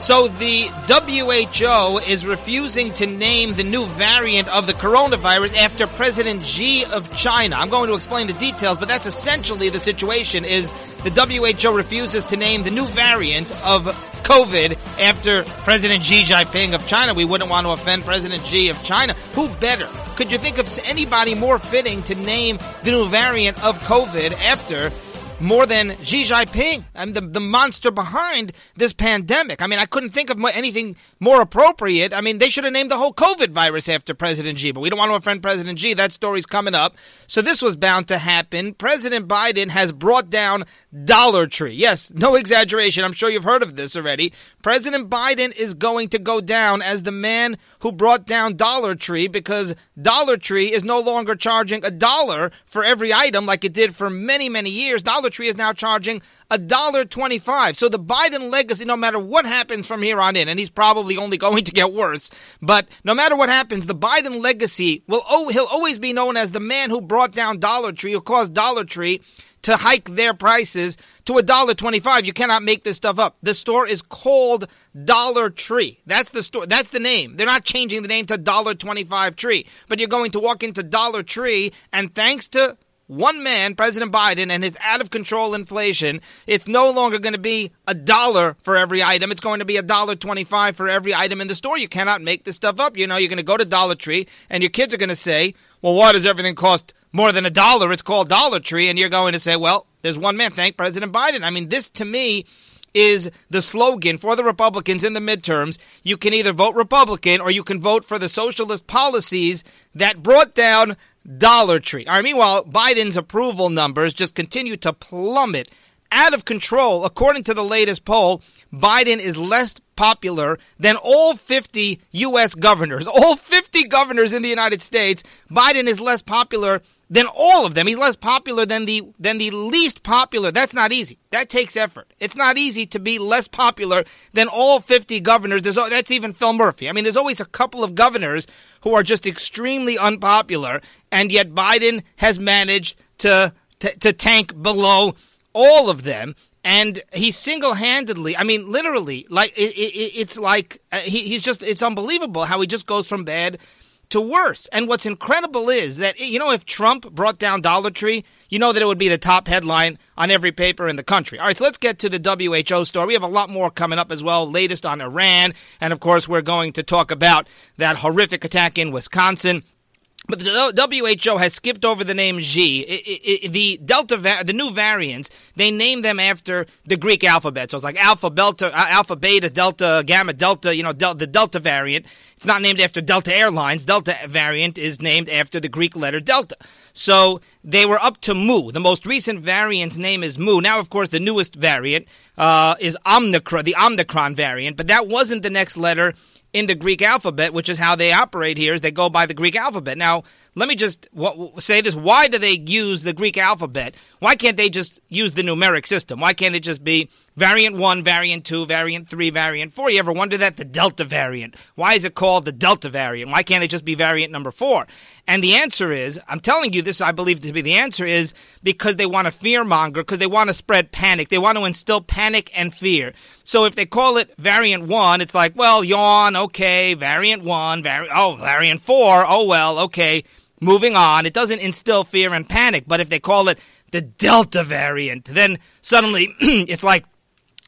So the WHO is refusing to name the new variant of the coronavirus after President Xi of China. I'm going to explain the details, but that's essentially the situation is the WHO refuses to name the new variant of COVID after President Xi Jinping of China. We wouldn't want to offend President Xi of China. Who better? Could you think of anybody more fitting to name the new variant of COVID after more than Xi Jinping and the, the monster behind this pandemic. I mean, I couldn't think of anything more appropriate. I mean, they should have named the whole COVID virus after President Xi, but we don't want to offend President Xi. That story's coming up. So this was bound to happen. President Biden has brought down Dollar Tree. Yes, no exaggeration. I'm sure you've heard of this already. President Biden is going to go down as the man who brought down Dollar Tree because Dollar Tree is no longer charging a dollar for every item like it did for many, many years. Dollar Tree is now charging a dollar twenty-five. So the Biden legacy, no matter what happens from here on in, and he's probably only going to get worse, but no matter what happens, the Biden legacy will oh, he'll always be known as the man who brought down Dollar Tree, who caused Dollar Tree to hike their prices to a dollar twenty-five. You cannot make this stuff up. The store is called Dollar Tree. That's the store. That's the name. They're not changing the name to Dollar Twenty-Five Tree. But you're going to walk into Dollar Tree, and thanks to one man, President Biden, and his out of control inflation, it's no longer going to be a dollar for every item. It's going to be a dollar twenty-five for every item in the store. You cannot make this stuff up. You know, you're going to go to Dollar Tree, and your kids are going to say, "Well, why does everything cost more than a dollar. It's called Dollar Tree, and you're going to say, well, there's one man. Thank President Biden. I mean, this to me is the slogan for the Republicans in the midterms. You can either vote Republican or you can vote for the socialist policies that brought down Dollar Tree. All right, meanwhile, Biden's approval numbers just continue to plummet out of control. According to the latest poll, Biden is less popular than all 50 U.S. governors. All 50 governors in the United States, Biden is less popular than all of them. He's less popular than the than the least popular. That's not easy. That takes effort. It's not easy to be less popular than all 50 governors. There's that's even Phil Murphy. I mean, there's always a couple of governors who are just extremely unpopular, and yet Biden has managed to to, to tank below all of them. And he single-handedly, I mean, literally, like it, it, it's like uh, he, he's just—it's unbelievable how he just goes from bad to worse. And what's incredible is that, you know, if Trump brought down Dollar Tree, you know that it would be the top headline on every paper in the country. All right, so let's get to the WHO story. We have a lot more coming up as well, latest on Iran. And of course, we're going to talk about that horrific attack in Wisconsin. But the WHO has skipped over the name. It, it, it, the Delta, va- the new variants, they name them after the Greek alphabet. So it's like Alpha, Delta, uh, Alpha, Beta, Delta, Gamma, Delta. You know, del- the Delta variant. It's not named after Delta Airlines. Delta variant is named after the Greek letter Delta. So they were up to Mu. The most recent variant's name is Mu. Now, of course, the newest variant uh, is Omicron, the Omicron variant. But that wasn't the next letter in the Greek alphabet, which is how they operate here, is they go by the Greek alphabet. Now, let me just say this. Why do they use the Greek alphabet? Why can't they just use the numeric system? Why can't it just be variant 1, variant 2, variant 3, variant 4? You ever wonder that? The Delta variant. Why is it called the Delta variant? Why can't it just be variant number 4? And the answer is, I'm telling you this, I believe to be the answer is because they want to fear monger, because they want to spread panic. They want to instill panic and fear. So if they call it variant 1, it's like, well, yawn, okay, variant 1, vari- oh, variant 4, oh, well, okay moving on. It doesn't instill fear and panic, but if they call it the Delta variant, then suddenly it's like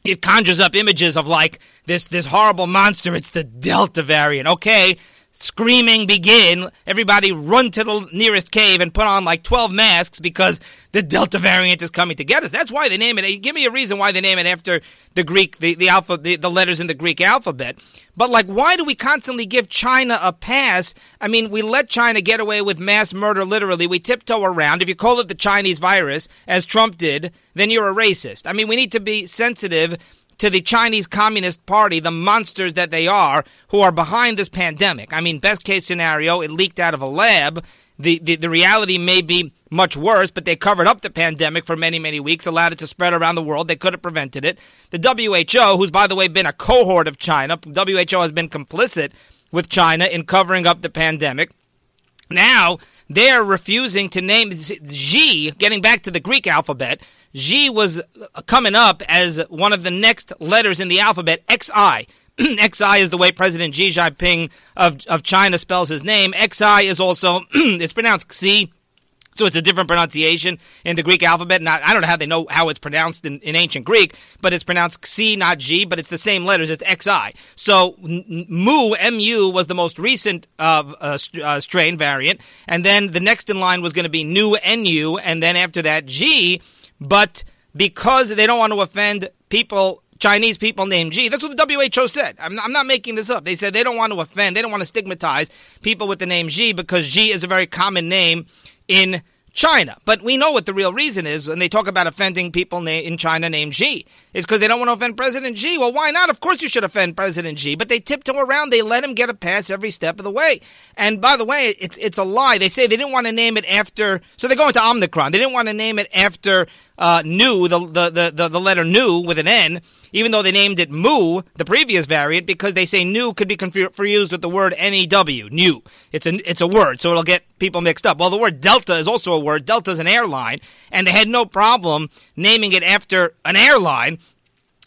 it conjures up images of like this this horrible monster. It's the Delta variant. Okay, screaming begin. Everybody run to the nearest cave and put on like 12 masks because the Delta variant is coming to get us. That's why they name it. Give me a reason why they name it after the Greek, the, the alpha, the, the letters in the Greek alphabet. But like, why do we constantly give China a pass? I mean, we let China get away with mass murder literally. We tiptoe around. If you call it the Chinese virus, as Trump did, then you're a racist. I mean, we need to be sensitive to the Chinese Communist Party, the monsters that they are, who are behind this pandemic. I mean, best case scenario, it leaked out of a lab. The, the, the reality may be much worse, but they covered up the pandemic for many, many weeks, allowed it to spread around the world. They could have prevented it. The WHO, who's, by the way, been a cohort of China, WHO has been complicit with China in covering up the pandemic. Now, they're refusing to name Xi, getting back to the Greek alphabet, Xi was coming up as one of the next letters in the alphabet, XI. XI is the way President Xi Jinping of, of China spells his name. XI is also, it's pronounced Xi. So it's a different pronunciation in the Greek alphabet. Not, I don't know how they know how it's pronounced in, in ancient Greek, but it's pronounced Xi, not G, but it's the same letters. It's XI. So Mu, MU, was the most recent uh, uh, uh, strain variant. And then the next in line was going to be Nu, NU, and then after that, G. But because they don't want to offend people Chinese people named G. That's what the WHO said. I'm not, I'm not, making this up. They said they don't want to offend, they don't want to stigmatize people with the name G because G is a very common name in China. But we know what the real reason is when they talk about offending people in China named Xi. It's because they don't want to offend President Xi. Well, why not? Of course you should offend President Xi. But they tiptoe around. They let him get a pass every step of the way. And by the way, it's, it's a lie. They say they didn't want to name it after. So they're going to Omicron. They didn't want to name it after uh, Nu, the, the, the, the letter Nu with an N even though they named it Mu, the previous variant, because they say new could be confused with the word N-E-W, new. It's a, it's a word, so it'll get people mixed up. Well, the word Delta is also a word. Delta is an airline, and they had no problem naming it after an airline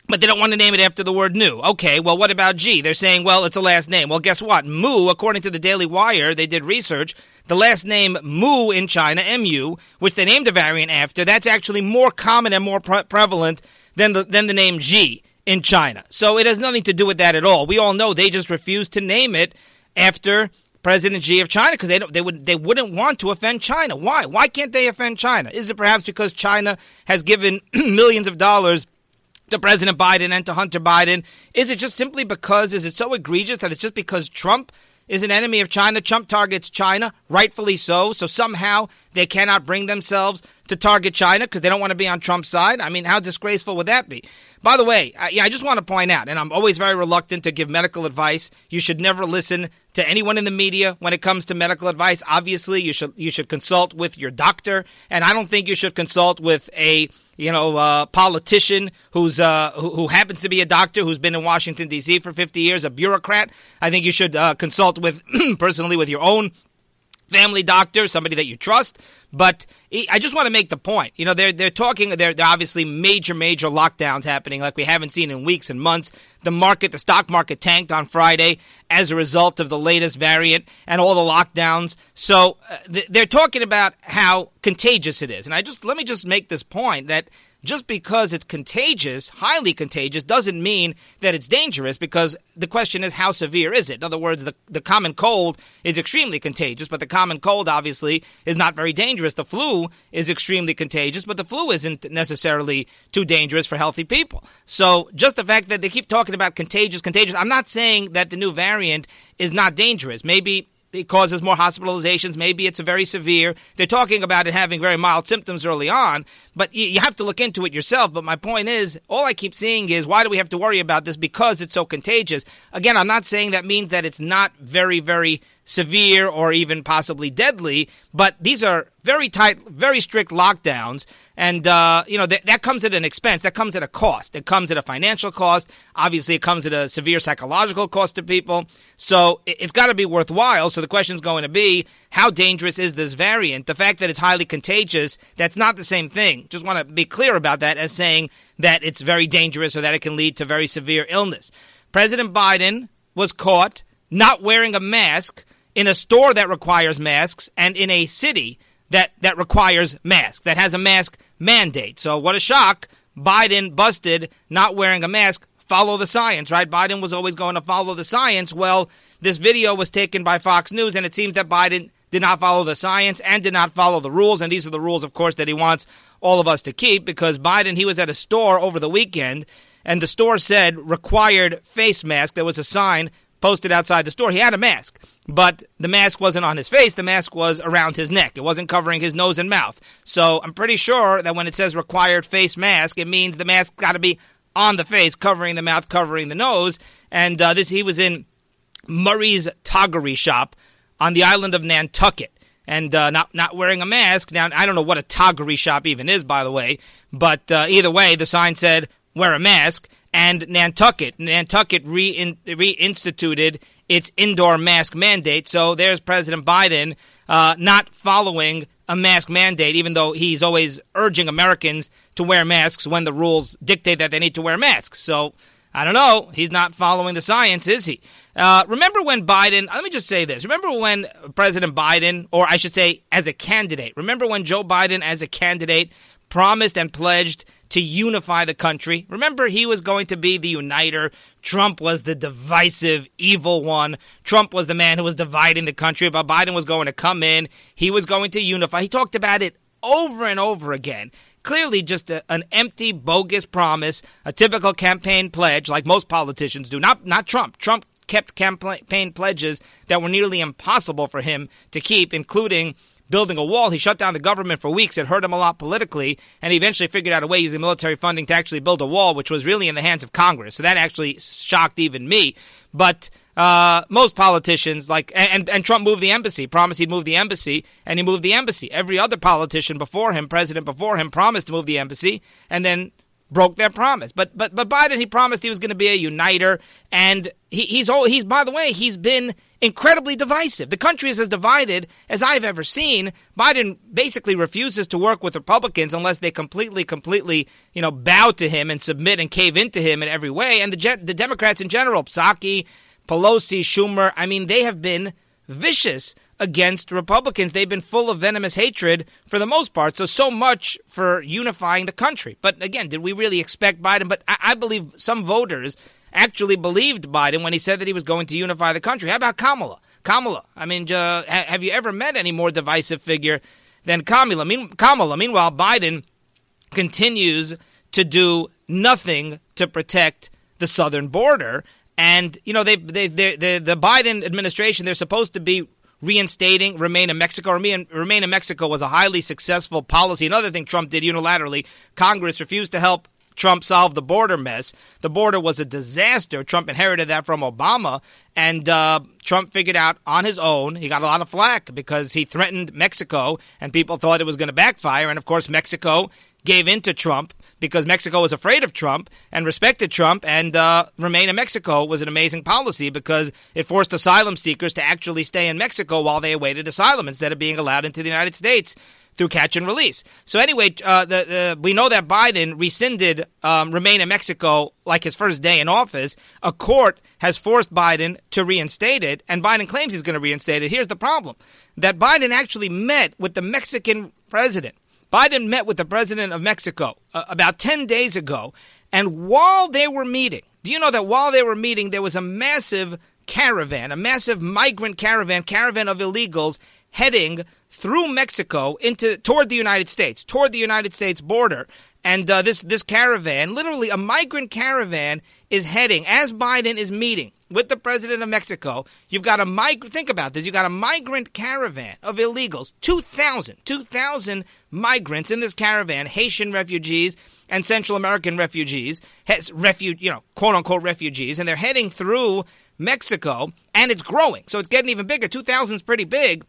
but they don't want to name it after the word new. Okay, well, what about G? They're saying, well, it's a last name. Well, guess what? Mu, according to the Daily Wire, they did research. The last name Mu in China, MU, which they named a variant after, that's actually more common and more pre- prevalent than the, than the name Xi in China. So it has nothing to do with that at all. We all know they just refused to name it after President Xi of China because they don't, they would they wouldn't want to offend China. Why? Why can't they offend China? Is it perhaps because China has given millions of dollars to President Biden and to Hunter Biden? Is it just simply because is it so egregious that it's just because Trump is an enemy of China. Trump targets China, rightfully so. So somehow they cannot bring themselves to target China because they don't want to be on Trump's side. I mean, how disgraceful would that be? By the way, I, yeah, I just want to point out, and I'm always very reluctant to give medical advice. You should never listen to anyone in the media when it comes to medical advice. Obviously, you should you should consult with your doctor, and I don't think you should consult with a you know, uh, politician who's uh, who, who, happens to be a doctor who's been in Washington D.C. for 50 years, a bureaucrat. I think you should uh, consult with personally with your own family doctor, somebody that you trust. But I just want to make the point. You know, they're they're talking. They're, obviously major major lockdowns happening like we haven't seen in weeks and months. The market, the stock market, tanked on Friday as a result of the latest variant and all the lockdowns. So uh, they're talking about how contagious it is. And I just let me just make this point that just because it's contagious, highly contagious, doesn't mean that it's dangerous because the question is how severe is it? In other words, the, the common cold is extremely contagious, but the common cold obviously is not very dangerous. The flu is extremely contagious, but the flu isn't necessarily too dangerous for healthy people. So just the fact that they keep talking about contagious, contagious, I'm not saying that the new variant is not dangerous. Maybe it causes more hospitalizations. Maybe it's a very severe. They're talking about it having very mild symptoms early on, but you, you have to look into it yourself. But my point is, all I keep seeing is why do we have to worry about this? Because it's so contagious. Again, I'm not saying that means that it's not very, very severe or even possibly deadly. But these are very tight, very strict lockdowns, and uh, you know th- that comes at an expense. That comes at a cost. It comes at a financial cost. Obviously, it comes at a severe psychological cost to people. So it- it's got to be worthwhile. So the question is going to be. How dangerous is this variant? The fact that it's highly contagious, that's not the same thing. Just want to be clear about that as saying that it's very dangerous or that it can lead to very severe illness. President Biden was caught not wearing a mask in a store that requires masks and in a city that, that requires masks, that has a mask mandate. So, what a shock. Biden busted not wearing a mask. Follow the science, right? Biden was always going to follow the science. Well, this video was taken by Fox News, and it seems that Biden did not follow the science and did not follow the rules. And these are the rules, of course, that he wants all of us to keep because Biden, he was at a store over the weekend, and the store said required face mask. There was a sign posted outside the store. He had a mask, but the mask wasn't on his face. The mask was around his neck. It wasn't covering his nose and mouth. So I'm pretty sure that when it says required face mask, it means the mask's got to be on the face, covering the mouth, covering the nose. And uh, this he was in Murray's Toggery shop on the island of Nantucket and uh, not not wearing a mask. Now I don't know what a toggery shop even is, by the way, but uh, either way, the sign said wear a mask and Nantucket. Nantucket rein, reinstituted its indoor mask mandate. So there's President Biden uh, not following a mask mandate, even though he's always urging Americans to wear masks when the rules dictate that they need to wear masks. So I don't know. He's not following the science, is he? Uh, remember when Biden, let me just say this. Remember when President Biden, or I should say as a candidate, remember when Joe Biden as a candidate promised and pledged to unify the country? Remember he was going to be the uniter. Trump was the divisive, evil one. Trump was the man who was dividing the country, but Biden was going to come in. He was going to unify. He talked about it over and over again clearly just a, an empty, bogus promise, a typical campaign pledge, like most politicians do. Not not Trump. Trump kept campaign pledges that were nearly impossible for him to keep, including building a wall. He shut down the government for weeks. It hurt him a lot politically, and he eventually figured out a way using military funding to actually build a wall, which was really in the hands of Congress. So that actually shocked even me. But uh, most politicians, like, and, and Trump moved the embassy, promised he'd move the embassy, and he moved the embassy. Every other politician before him, president before him, promised to move the embassy, and then broke their promise. But but but Biden, he promised he was going to be a uniter, and he, he's he's by the way, he's been incredibly divisive. The country is as divided as I've ever seen. Biden basically refuses to work with Republicans unless they completely, completely, you know, bow to him and submit and cave into him in every way. And the the Democrats in general, Psaki, Pelosi, Schumer, I mean, they have been vicious against Republicans. They've been full of venomous hatred for the most part. So, so much for unifying the country. But again, did we really expect Biden? But I, I believe some voters actually believed Biden when he said that he was going to unify the country. How about Kamala? Kamala. I mean, uh, have you ever met any more divisive figure than Kamala? Mean, Kamala. Meanwhile, Biden continues to do nothing to protect the southern border. And you know, they, they, they, they the Biden administration, they're supposed to be reinstating Remain in Mexico. Remain, Remain in Mexico was a highly successful policy. Another thing Trump did unilaterally, Congress refused to help Trump solved the border mess. The border was a disaster. Trump inherited that from Obama, and uh, Trump figured out on his own. He got a lot of flack because he threatened Mexico, and people thought it was going to backfire. And of course, Mexico gave in to Trump because Mexico was afraid of Trump and respected Trump, and uh, remain in Mexico was an amazing policy because it forced asylum seekers to actually stay in Mexico while they awaited asylum instead of being allowed into the United States through catch and release. So anyway, uh, the, the, we know that Biden rescinded um, remain in Mexico like his first day in office. A court has forced Biden to reinstate it, and Biden claims he's going to reinstate it. Here's the problem: that Biden actually met with the Mexican president. Biden met with the president of Mexico uh, about ten days ago, and while they were meeting, do you know that while they were meeting, there was a massive caravan, a massive migrant caravan, caravan of illegals heading through Mexico into toward the United States, toward the United States border. And uh, this this caravan, literally a migrant caravan, is heading as Biden is meeting with the president of Mexico. You've got a migrant. Think about this. You've got a migrant caravan of illegals. 2,000, 2,000 migrants in this caravan, Haitian refugees and Central American refugees, refuge, you know, quote unquote refugees, and they're heading through Mexico, and it's growing. So it's getting even bigger. 2,000 is pretty big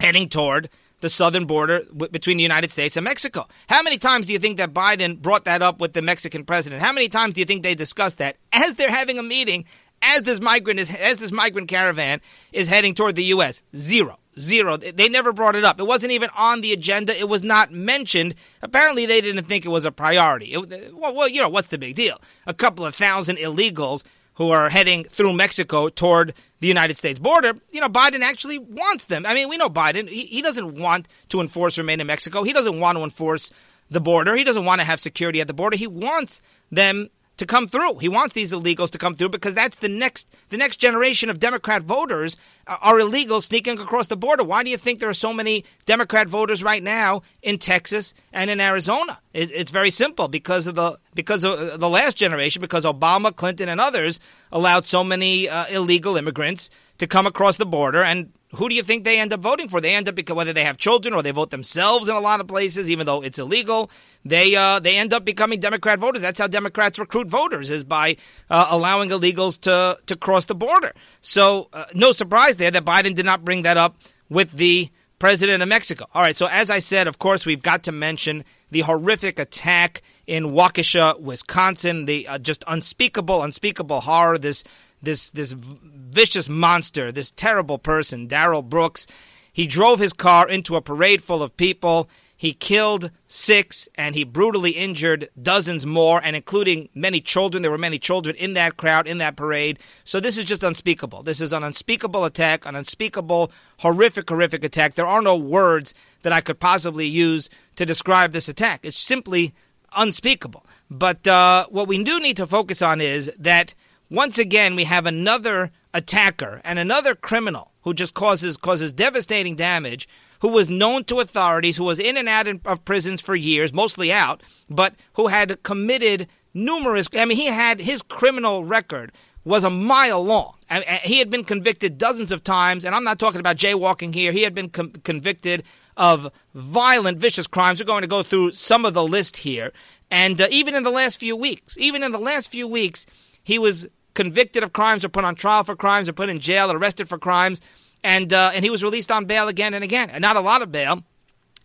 heading toward the southern border w- between the United States and Mexico. How many times do you think that Biden brought that up with the Mexican president? How many times do you think they discussed that as they're having a meeting as this migrant is as this migrant caravan is heading toward the US? Zero. Zero. They never brought it up. It wasn't even on the agenda. It was not mentioned. Apparently, they didn't think it was a priority. It, well, well, you know, what's the big deal? A couple of thousand illegals who are heading through Mexico toward the United States border, you know, Biden actually wants them. I mean, we know Biden, he, he doesn't want to enforce remain in Mexico. He doesn't want to enforce the border. He doesn't want to have security at the border. He wants them to come through. He wants these illegals to come through because that's the next the next generation of Democrat voters are illegals sneaking across the border. Why do you think there are so many Democrat voters right now in Texas and in Arizona? It, it's very simple because of the because of uh, the last generation because Obama, Clinton, and others allowed so many uh, illegal immigrants to come across the border and who do you think they end up voting for? They end up because whether they have children or they vote themselves in a lot of places, even though it's illegal. They uh, they end up becoming Democrat voters. That's how Democrats recruit voters is by uh, allowing illegals to to cross the border. So uh, no surprise there that Biden did not bring that up with the president of Mexico. All right. So as I said, of course, we've got to mention the horrific attack in Waukesha, Wisconsin. The uh, just unspeakable, unspeakable horror. This this this vicious monster, this terrible person, Darrell Brooks. He drove his car into a parade full of people. He killed six and he brutally injured dozens more, and including many children. There were many children in that crowd, in that parade. So this is just unspeakable. This is an unspeakable attack, an unspeakable, horrific, horrific attack. There are no words that I could possibly use to describe this attack. It's simply unspeakable. But uh, what we do need to focus on is that once again we have another attacker and another criminal who just causes causes devastating damage who was known to authorities, who was in and out of prisons for years, mostly out, but who had committed numerous. I mean, he had his criminal record was a mile long. And he had been convicted dozens of times, and I'm not talking about jaywalking here. He had been com- convicted of violent, vicious crimes. We're going to go through some of the list here. And uh, even in the last few weeks, even in the last few weeks, he was convicted of crimes or put on trial for crimes or put in jail, or arrested for crimes and uh, and he was released on bail again and again, and not a lot of bail,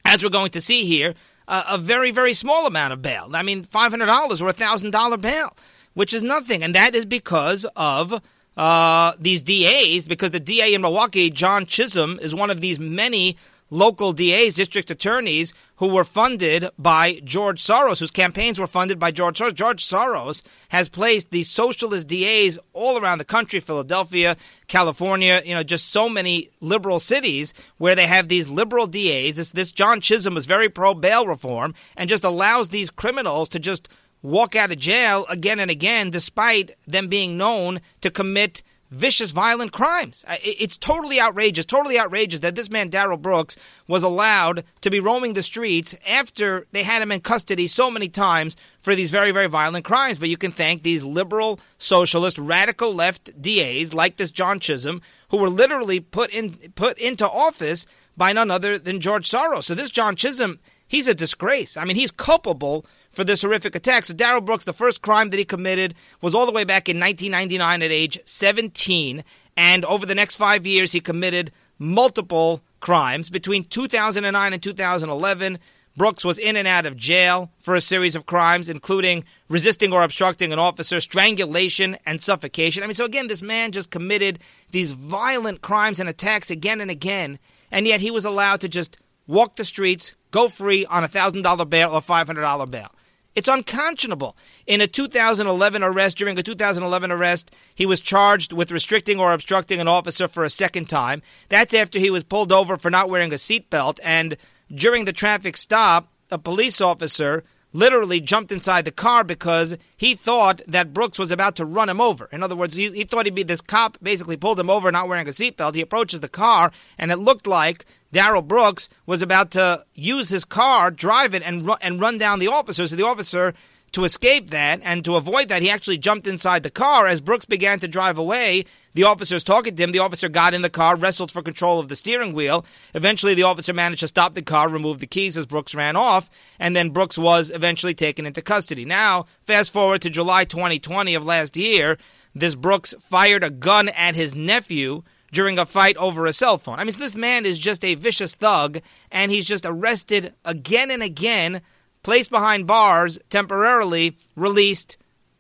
as we're going to see here, uh, a very very small amount of bail. I mean, five hundred dollars or a thousand dollar bail, which is nothing, and that is because of. Uh, these DAs, because the DA in Milwaukee, John Chisholm, is one of these many local DAs, district attorneys, who were funded by George Soros, whose campaigns were funded by George Soros. George Soros has placed these socialist DAs all around the country, Philadelphia, California, you know, just so many liberal cities where they have these liberal DAs. This, this John Chisholm was very pro bail reform and just allows these criminals to just walk out of jail again and again, despite them being known to commit vicious, violent crimes. It's totally outrageous, totally outrageous that this man, Darrell Brooks, was allowed to be roaming the streets after they had him in custody so many times for these very, very violent crimes. But you can thank these liberal, socialist, radical left DAs like this John Chisholm, who were literally put in put into office by none other than George Soros. So this John Chisholm, he's a disgrace. I mean, he's culpable for this horrific attack. So Darrell Brooks, the first crime that he committed was all the way back in 1999 at age 17. And over the next five years, he committed multiple crimes. Between 2009 and 2011, Brooks was in and out of jail for a series of crimes, including resisting or obstructing an officer, strangulation, and suffocation. I mean, so again, this man just committed these violent crimes and attacks again and again, and yet he was allowed to just walk the streets, go free on a $1,000 bail or $500 bail. It's unconscionable. In a 2011 arrest, during a 2011 arrest, he was charged with restricting or obstructing an officer for a second time. That's after he was pulled over for not wearing a seatbelt. And during the traffic stop, a police officer literally jumped inside the car because he thought that Brooks was about to run him over. In other words, he, he thought he'd be this cop basically pulled him over not wearing a seatbelt. He approaches the car, and it looked like Darrell Brooks was about to use his car, drive it, and, ru- and run down the officer. So the officer, to escape that and to avoid that, he actually jumped inside the car. As Brooks began to drive away, the officer's talking to him. The officer got in the car, wrestled for control of the steering wheel. Eventually, the officer managed to stop the car, remove the keys as Brooks ran off, and then Brooks was eventually taken into custody. Now, fast forward to July 2020 of last year, this Brooks fired a gun at his nephew during a fight over a cell phone. I mean, so this man is just a vicious thug, and he's just arrested again and again, placed behind bars, temporarily released,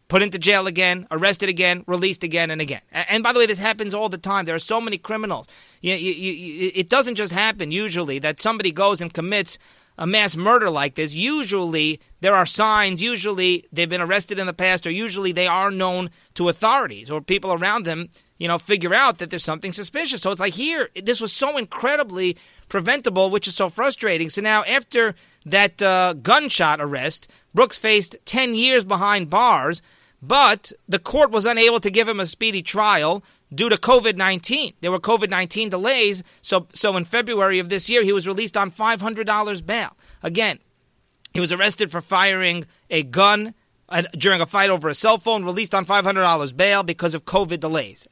put into jail again, arrested again, released again and again. And by the way, this happens all the time. There are so many criminals. You, you, you, it doesn't just happen usually that somebody goes and commits a mass murder like this. Usually there are signs, usually they've been arrested in the past, or usually they are known to authorities or people around them you know, figure out that there's something suspicious. So it's like here, this was so incredibly preventable, which is so frustrating. So now, after that uh, gunshot arrest, Brooks faced 10 years behind bars, but the court was unable to give him a speedy trial due to COVID 19. There were COVID 19 delays. So, so in February of this year, he was released on $500 bail. Again, he was arrested for firing a gun during a fight over a cell phone, released on $500 bail because of COVID delays.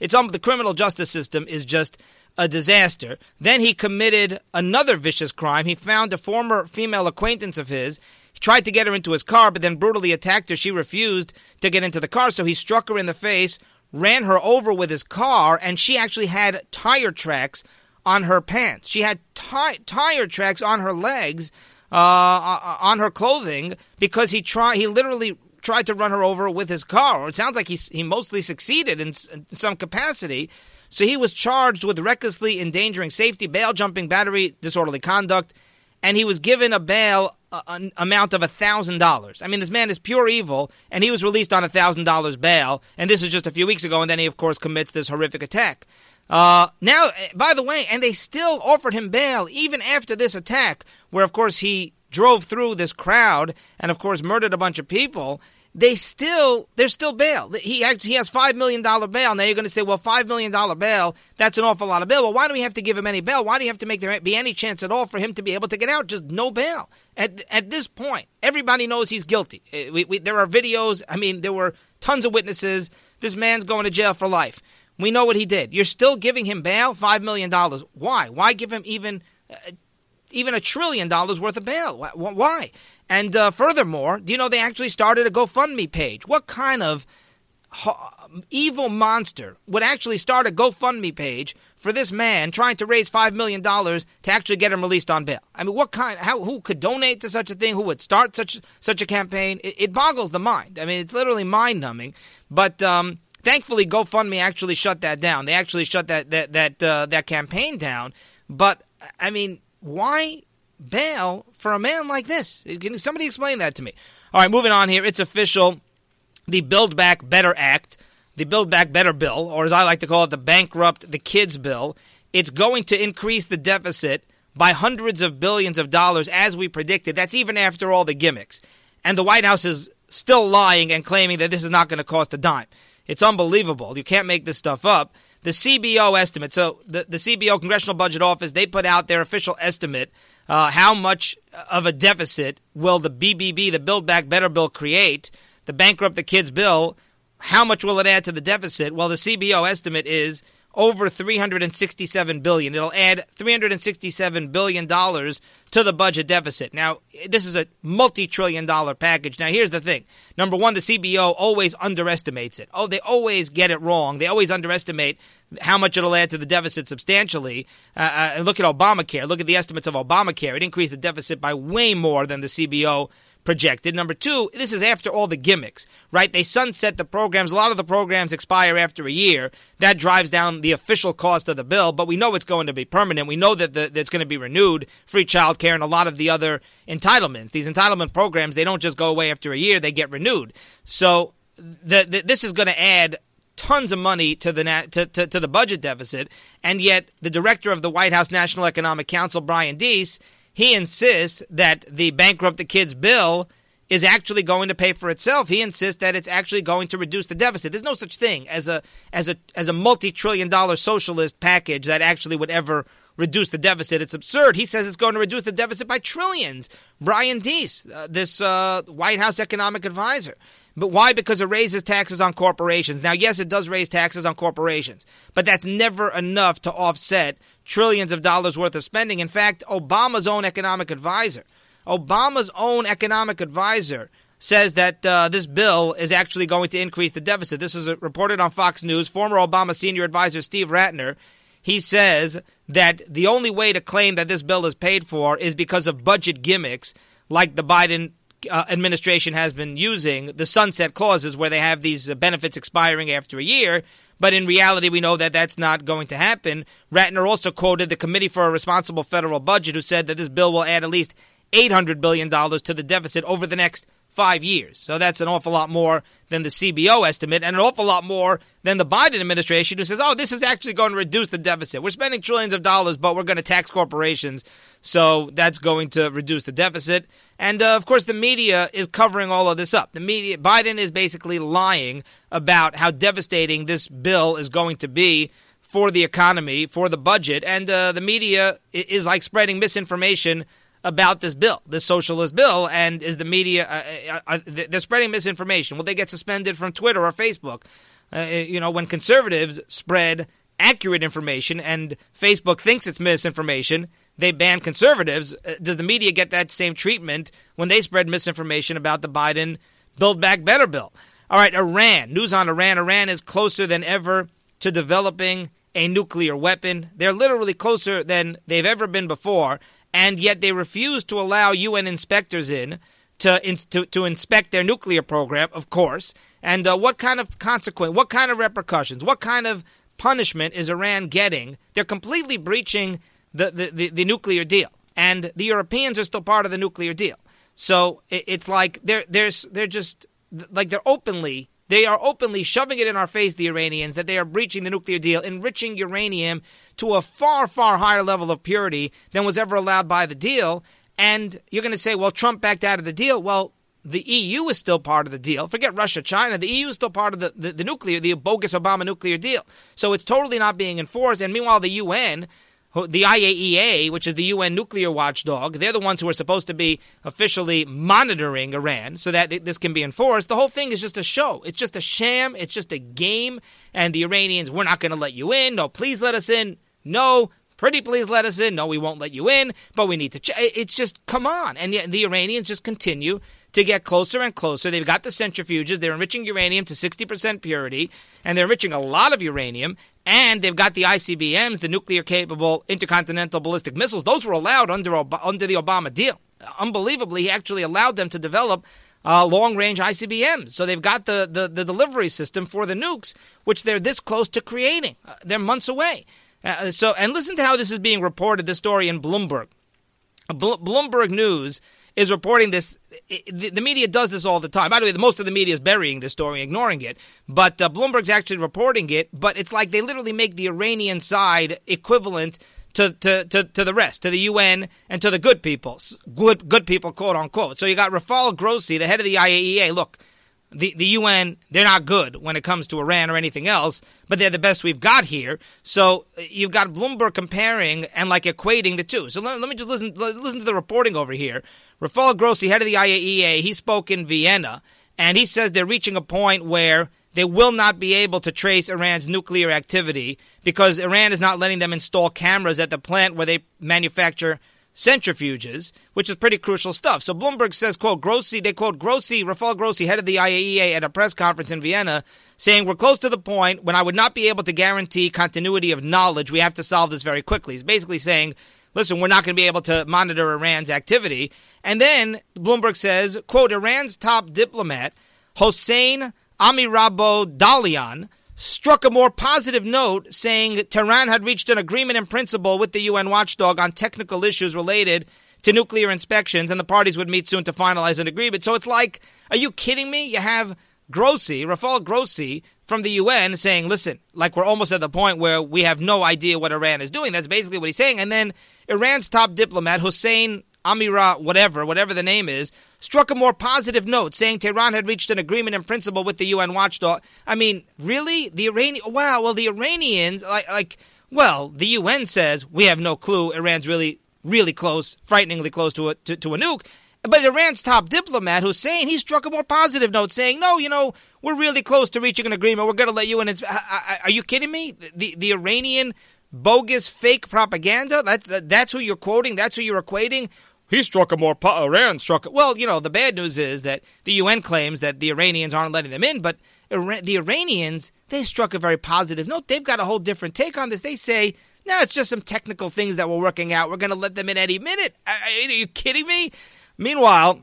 It's um, the criminal justice system is just a disaster. Then he committed another vicious crime. He found a former female acquaintance of his. He tried to get her into his car, but then brutally attacked her. She refused to get into the car, so he struck her in the face, ran her over with his car, and she actually had tire tracks on her pants. She had tire tracks on her legs uh, on her clothing because he tried. He literally tried to run her over with his car. It sounds like he he mostly succeeded in, in some capacity. So he was charged with recklessly endangering safety, bail jumping, battery, disorderly conduct. and he was given a bail an amount of $1,000. I mean, this man is pure evil, and he was released on a $1,000 bail, and this is just a few weeks ago, and then he, of course, commits this horrific attack. Uh, now, by the way, and they still offered him bail even after this attack, where, of course, he drove through this crowd and, of course, murdered a bunch of people they still there's still bail. He actually, he has five million dollar bail. Now you're going to say, well, five million dollar bail that's an awful lot of bail. Well, why do we have to give him any bail? Why do you have to make there be any chance at all for him to be able to get out? Just no bail. At at this point, everybody knows he's guilty. Eh, we, we, there are videos. I mean, there were tons of witnesses. This man's going to jail for life. We know what he did. You're still giving him bail, five million dollars. Why? Why give him even? Uh, even a trillion dollars worth of bail. Why? And uh, furthermore, do you know they actually started a GoFundMe page? What kind of evil monster would actually start a GoFundMe page for this man trying to raise five million dollars to actually get him released on bail? I mean, what kind? How? Who could donate to such a thing? Who would start such such a campaign? It, it boggles the mind. I mean, it's literally mind numbing. But um, thankfully, GoFundMe actually shut that down. They actually shut that that that uh, that campaign down. But I mean, why bail for a man like this? Can somebody explain that to me? All right, moving on here. It's official. The Build Back Better Act, the Build Back Better Bill, or as I like to call it, the Bankrupt the Kids Bill, it's going to increase the deficit by hundreds of billions of dollars as we predicted. That's even after all the gimmicks. And the White House is still lying and claiming that this is not going to cost a dime. It's unbelievable. You can't make this stuff up. The CBO estimate, so the, the CBO, Congressional Budget Office, they put out their official estimate uh, how much of a deficit will the BBB, the Build Back Better bill, create? The Bankrupt the Kids bill, how much will it add to the deficit? Well, the CBO estimate is over 367 billion. It'll add 367 billion dollars to the budget deficit. Now, this is a multi-trillion dollar package. Now, here's the thing. Number 1, the CBO always underestimates it. Oh, they always get it wrong. They always underestimate how much it'll add to the deficit substantially. Uh, uh, look at Obamacare. Look at the estimates of Obamacare. It increased the deficit by way more than the CBO projected. Number two, this is after all the gimmicks, right? They sunset the programs. A lot of the programs expire after a year. That drives down the official cost of the bill, but we know it's going to be permanent. We know that, the, that it's going to be renewed, free child care, and a lot of the other entitlements. These entitlement programs, they don't just go away after a year, they get renewed. So the, the, this is going to add tons of money to the to, to, to, the budget deficit, and yet the director of the White House National Economic Council, Brian Deese, he insists that the bankrupt the kids bill is actually going to pay for itself. He insists that it's actually going to reduce the deficit. There's no such thing as a as a as a multi-trillion dollar socialist package that actually would ever reduce the deficit. It's absurd. He says it's going to reduce the deficit by trillions. Brian Deese, uh, this uh, White House economic advisor. But why? Because it raises taxes on corporations. Now, yes, it does raise taxes on corporations, but that's never enough to offset trillions of dollars worth of spending. In fact, Obama's own economic advisor, Obama's own economic advisor says that uh, this bill is actually going to increase the deficit. This was reported on Fox News. Former Obama senior advisor Steve Ratner, he says that the only way to claim that this bill is paid for is because of budget gimmicks like the Biden uh, administration has been using, the sunset clauses where they have these uh, benefits expiring after a year. But in reality, we know that that's not going to happen. Ratner also quoted the Committee for a Responsible Federal Budget, who said that this bill will add at least $800 billion to the deficit over the next five years. So that's an awful lot more than the CBO estimate and an awful lot more than the Biden administration, who says, oh, this is actually going to reduce the deficit. We're spending trillions of dollars, but we're going to tax corporations. So that's going to reduce the deficit. And uh, of course, the media is covering all of this up. The media, Biden is basically lying about how devastating this bill is going to be for the economy, for the budget. And uh, the media is like spreading misinformation about this bill, this socialist bill, and is the media uh, uh, uh they're spreading misinformation? Will they get suspended from Twitter or Facebook? Uh, uh, you know, when conservatives spread accurate information and Facebook thinks it's misinformation, they ban conservatives. Does the media get that same treatment when they spread misinformation about the Biden Build Back Better bill? All right, Iran. News on Iran. Iran is closer than ever to developing a nuclear weapon. They're literally closer than they've ever been before and yet they refuse to allow UN inspectors in to, in, to, to inspect their nuclear program, of course. And uh, what kind of consequence, what kind of repercussions, what kind of punishment is Iran getting? They're completely breaching the, the, the, the nuclear deal. and the Europeans are still part of the nuclear deal. So it's like they're they're they're just like they're openly they are openly shoving it in our face, the Iranians, that they are breaching the nuclear deal, enriching uranium to a far, far higher level of purity than was ever allowed by the deal. And you're going to say, well, Trump backed out of the deal. Well, the EU is still part of the deal. Forget Russia, China. The EU is still part of the, the, the nuclear, the bogus Obama nuclear deal. So it's totally not being enforced. And meanwhile, the UN, the IAEA, which is the UN nuclear watchdog, they're the ones who are supposed to be officially monitoring Iran so that this can be enforced. The whole thing is just a show. It's just a sham. It's just a game. And the Iranians, we're not going to let you in. No, please let us in. No, Pretty please let us in. No, we won't let you in, but we need to. Ch-. It's just come on, and yet the Iranians just continue to get closer and closer. They've got the centrifuges. They're enriching uranium to 60% purity, and they're enriching a lot of uranium. And they've got the ICBMs, the nuclear capable intercontinental ballistic missiles. Those were allowed under under the Obama deal. Unbelievably, he actually allowed them to develop uh, long range ICBMs. So they've got the, the, the, delivery system for the nukes, which they're this close to creating. Uh, they're months away. Uh, so, and listen to how this is being reported. This story in Bloomberg. Bloomberg News is reporting this. The, media does this all the time. By the way, most of the media is burying this story, ignoring it. But uh, Bloomberg's actually reporting it. But it's like they literally make the Iranian side equivalent to, to, to, to the rest, to the UN and to the good people, good good people, quote unquote. So you got Rafael Grossi, the head of the IAEA. Look, the, the UN, they're not good when it comes to Iran or anything else, but they're the best we've got here. So uh, you've got Bloomberg comparing and like equating the two. So let, let me just listen listen to the reporting over here. Rafael Grossi, head of the IAEA, he spoke in Vienna, and he says they're reaching a point where they will not be able to trace Iran's nuclear activity because Iran is not letting them install cameras at the plant where they manufacture centrifuges, which is pretty crucial stuff. So Bloomberg says, quote, Grossi, they quote Grossi, Rafael Grossi, head of the IAEA at a press conference in Vienna, saying, we're close to the point when I would not be able to guarantee continuity of knowledge. We have to solve this very quickly. He's basically saying, listen, we're not going to be able to monitor Iran's activity. And then Bloomberg says, quote, Iran's top diplomat, Hossein Amirabdollahian, struck a more positive note, saying Tehran had reached an agreement in principle with the UN watchdog on technical issues related to nuclear inspections, and the parties would meet soon to finalize an agreement. So it's like, are you kidding me? You have Grossi, Rafael Grossi from the UN saying, listen, like we're almost at the point where we have no idea what Iran is doing. That's basically what he's saying. And then Iran's top diplomat, Hussein Amira, whatever, whatever the name is, struck a more positive note, saying Tehran had reached an agreement in principle with the UN watchdog. I mean, really, the Iranian? Wow. Well, the Iranians, like, like, well, the UN says we have no clue. Iran's really, really close, frighteningly close to a to, to a nuke. But Iran's top diplomat, Hussein, he struck a more positive note, saying, "No, you know, we're really close to reaching an agreement. We're going to let you in." Are you kidding me? The the Iranian bogus fake propaganda. That's that's who you're quoting. That's who you're equating he struck a more po- Iran struck. A, well, you know, the bad news is that the UN claims that the Iranians aren't letting them in, but Iran, the Iranians they struck a very positive note. They've got a whole different take on this. They say, "No, it's just some technical things that we're working out. We're going to let them in any minute." Are you kidding me? Meanwhile,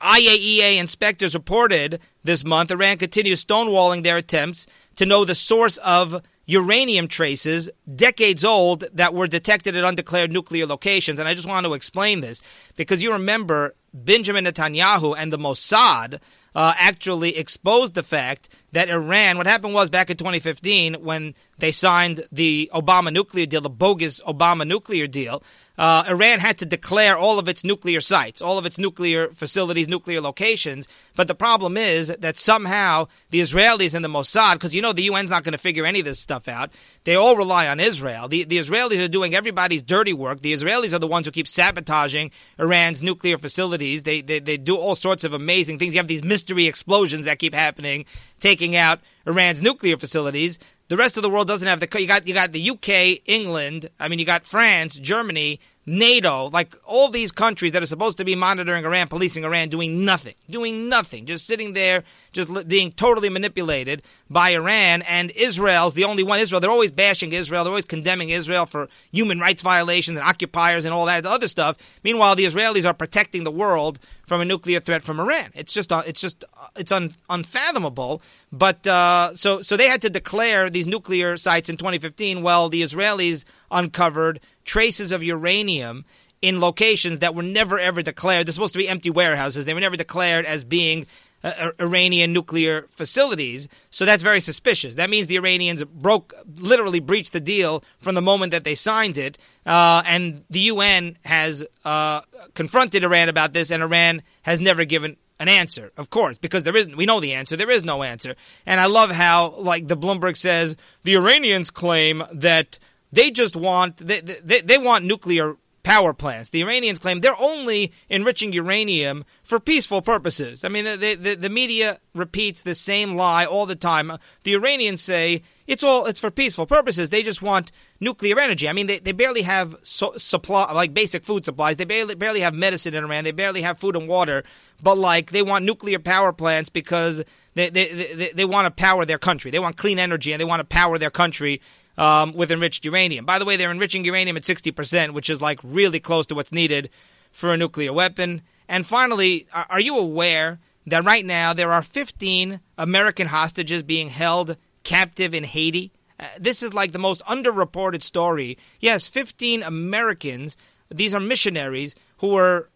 IAEA inspectors reported this month Iran continues stonewalling their attempts to know the source of uranium traces decades old that were detected at undeclared nuclear locations. And I just want to explain this because you remember Benjamin Netanyahu and the Mossad uh, actually exposed the fact that Iran, what happened was back in 2015 when they signed the Obama nuclear deal, the bogus Obama nuclear deal, uh, Iran had to declare all of its nuclear sites, all of its nuclear facilities, nuclear locations. But the problem is that somehow the Israelis and the Mossad, because you know the UN's not going to figure any of this stuff out, they all rely on Israel. The, the Israelis are doing everybody's dirty work. The Israelis are the ones who keep sabotaging Iran's nuclear facilities. They, they, they do all sorts of amazing things. You have these mystery explosions that keep happening, taking out Iran's nuclear facilities. The rest of the world doesn't have the. You got you got the UK, England. I mean, you got France, Germany, NATO, like all these countries that are supposed to be monitoring Iran, policing Iran, doing nothing, doing nothing, just sitting there, just being totally manipulated by Iran. And Israel's the only one. Israel, they're always bashing Israel. They're always condemning Israel for human rights violations and occupiers and all that other stuff. Meanwhile, the Israelis are protecting the world from a nuclear threat from Iran. It's just, uh, it's just, uh, it's un, unfathomable. But uh, so, so they had to declare these nuclear sites in 2015. Well, the Israelis uncovered traces of uranium in locations that were never ever declared. They're supposed to be empty warehouses. They were never declared as being uh, Iranian nuclear facilities. So that's very suspicious. That means the Iranians broke, literally breached the deal from the moment that they signed it. Uh, and the UN has uh, confronted Iran about this, and Iran has never given an answer, of course, because there isn't. We know the answer. There is no answer. And I love how, like, the Bloomberg says, the Iranians claim that they just want they, they, they want nuclear power plants. The Iranians claim they're only enriching uranium for peaceful purposes. I mean, the, the, the media repeats the same lie all the time. The Iranians say it's all it's for peaceful purposes. They just want nuclear energy. I mean, they, they barely have so, supply like basic food supplies. They barely barely have medicine in Iran. They barely have food and water. But like they want nuclear power plants because they they, they, they want to power their country. They want clean energy and they want to power their country um, with enriched uranium. By the way, they're enriching uranium at 60%, which is like really close to what's needed for a nuclear weapon. And finally, are you aware that right now there are 15 American hostages being held captive in Haiti? Uh, this is like the most underreported story. Yes, 15 Americans, these are missionaries who were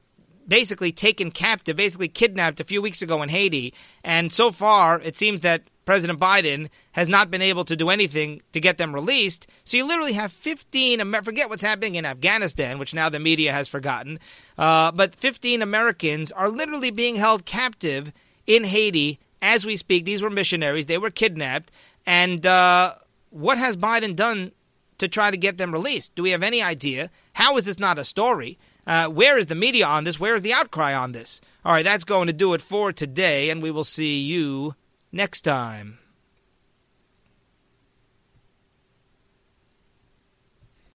basically taken captive, basically kidnapped a few weeks ago in Haiti. And so far, it seems that President Biden has not been able to do anything to get them released. So you literally have 15, forget what's happening in Afghanistan, which now the media has forgotten, uh, but 15 Americans are literally being held captive in Haiti as we speak. These were missionaries, they were kidnapped. And uh, what has Biden done to try to get them released? Do we have any idea? How is this not a story? Uh, where is the media on this? Where is the outcry on this? All right, that's going to do it for today, and we will see you next time.